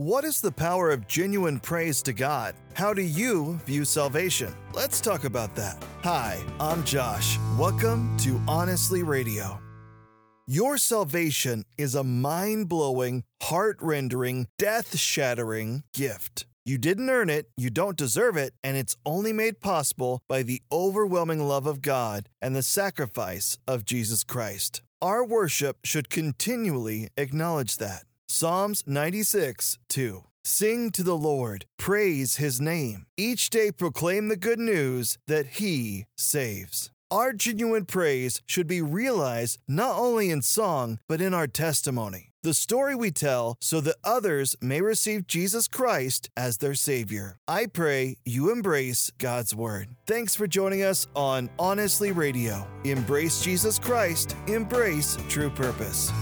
What is the power of genuine praise to God? How do you view salvation? Let's talk about that. Hi, I'm Josh. Welcome to Honestly Radio. Your salvation is a mind blowing, heart rendering, death shattering gift. You didn't earn it, you don't deserve it, and it's only made possible by the overwhelming love of God and the sacrifice of Jesus Christ. Our worship should continually acknowledge that. Psalms 96 2. Sing to the Lord, praise his name. Each day proclaim the good news that he saves. Our genuine praise should be realized not only in song, but in our testimony. The story we tell so that others may receive Jesus Christ as their Savior. I pray you embrace God's Word. Thanks for joining us on Honestly Radio. Embrace Jesus Christ, embrace true purpose.